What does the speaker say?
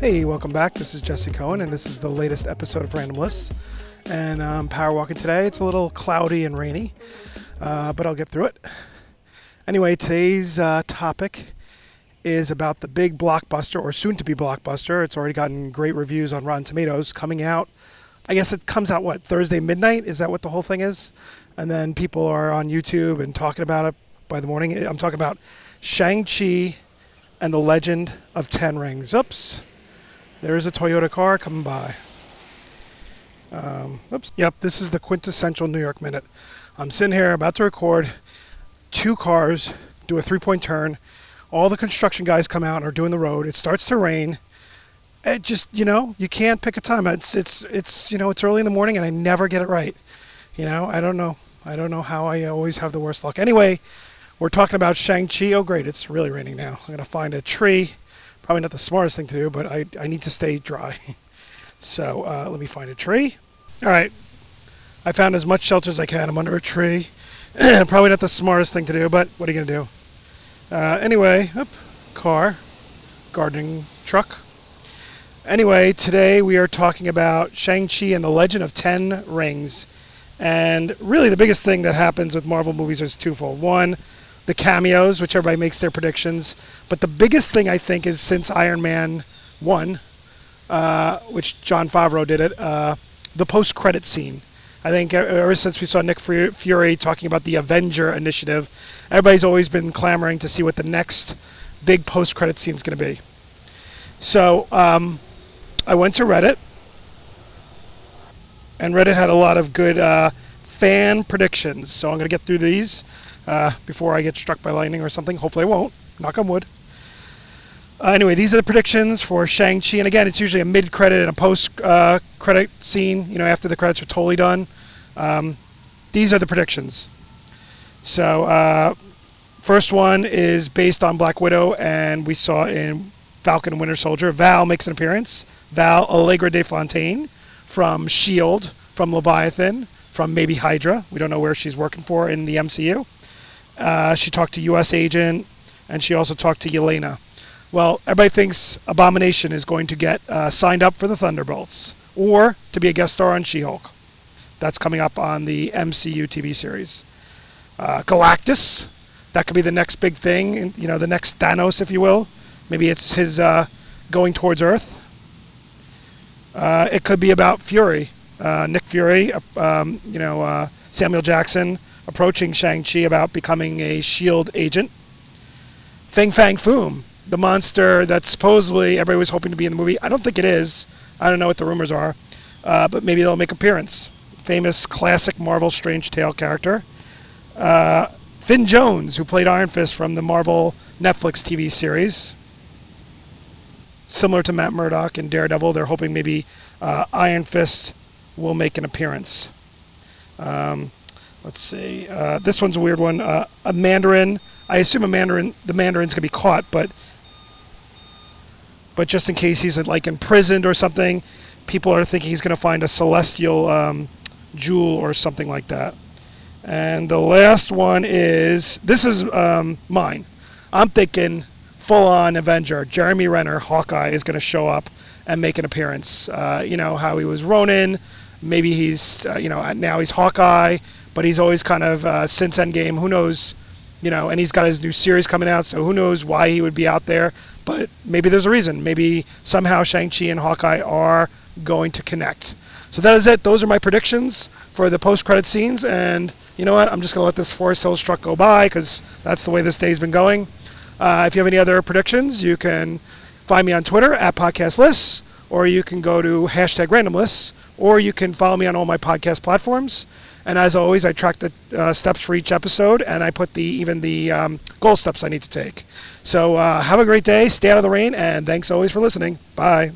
Hey, welcome back. This is Jesse Cohen, and this is the latest episode of Random Lists. And I'm um, power walking today. It's a little cloudy and rainy, uh, but I'll get through it. Anyway, today's uh, topic is about the big blockbuster, or soon to be blockbuster. It's already gotten great reviews on Rotten Tomatoes, coming out. I guess it comes out, what, Thursday midnight? Is that what the whole thing is? And then people are on YouTube and talking about it by the morning. I'm talking about Shang-Chi and the Legend of Ten Rings. Oops. There's a Toyota car coming by. Um, oops. Yep, this is the quintessential New York minute. I'm sitting here about to record. Two cars do a three point turn. All the construction guys come out and are doing the road. It starts to rain. It just, you know, you can't pick a time. It's, it's, it's, you know, it's early in the morning and I never get it right. You know, I don't know. I don't know how I always have the worst luck. Anyway, we're talking about Shang-Chi. Oh, great. It's really raining now. I'm going to find a tree. Probably not the smartest thing to do, but I, I need to stay dry. so uh, let me find a tree. All right. I found as much shelter as I can. I'm under a tree. Probably not the smartest thing to do, but what are you to do? Uh, anyway, up, car, gardening truck. Anyway, today we are talking about Shang-Chi and the Legend of Ten Rings. And really, the biggest thing that happens with Marvel movies is twofold. One, the cameos, which everybody makes their predictions. But the biggest thing I think is since Iron Man 1, uh, which Jon Favreau did it, uh, the post credit scene. I think ever since we saw Nick Fury talking about the Avenger initiative, everybody's always been clamoring to see what the next big post credit scene is going to be. So um, I went to Reddit, and Reddit had a lot of good uh, fan predictions. So I'm going to get through these uh, before I get struck by lightning or something. Hopefully, I won't. Knock on wood. Uh, anyway, these are the predictions for Shang-Chi. And again, it's usually a mid-credit and a post-credit uh, scene, you know, after the credits are totally done. Um, these are the predictions. So, uh, first one is based on Black Widow, and we saw in Falcon and Winter Soldier. Val makes an appearance. Val Allegra de Fontaine from S.H.I.E.L.D., from Leviathan, from maybe Hydra. We don't know where she's working for in the MCU. Uh, she talked to U.S. Agent, and she also talked to Yelena. Well, everybody thinks Abomination is going to get uh, signed up for the Thunderbolts or to be a guest star on She-Hulk. That's coming up on the MCU TV series. Uh, Galactus, that could be the next big thing, you know, the next Thanos, if you will. Maybe it's his uh, going towards Earth. Uh, it could be about Fury, uh, Nick Fury, um, you know, Samuel Jackson approaching Shang-Chi about becoming a S.H.I.E.L.D. agent. Fin Fang Foom, the monster that supposedly everybody was hoping to be in the movie. I don't think it is. I don't know what the rumors are, uh, but maybe they'll make appearance. Famous classic Marvel Strange Tale character. Uh, Finn Jones, who played Iron Fist from the Marvel Netflix TV series. Similar to Matt Murdock and Daredevil, they're hoping maybe uh, Iron Fist will make an appearance. Um, Let's see. Uh, this one's a weird one. Uh, a Mandarin. I assume a Mandarin. The Mandarin's gonna be caught, but but just in case he's like imprisoned or something, people are thinking he's gonna find a celestial um, jewel or something like that. And the last one is this is um, mine. I'm thinking full-on Avenger. Jeremy Renner, Hawkeye, is going to show up and make an appearance. Uh, you know how he was Ronin. Maybe he's uh, you know now he's Hawkeye but he's always kind of uh, since Endgame. Who knows? You know, and he's got his new series coming out, so who knows why he would be out there? But maybe there's a reason. Maybe somehow Shang-Chi and Hawkeye are going to connect. So that is it. Those are my predictions for the post-credit scenes. And you know what? I'm just to let this Forest Hills truck go by because that's the way this day's been going. Uh, if you have any other predictions, you can find me on Twitter at Podcast Lists, or you can go to hashtag Random Lists, or you can follow me on all my podcast platforms. And as always, I track the uh, steps for each episode, and I put the even the um, goal steps I need to take. So uh, have a great day, stay out of the rain, and thanks always for listening. Bye.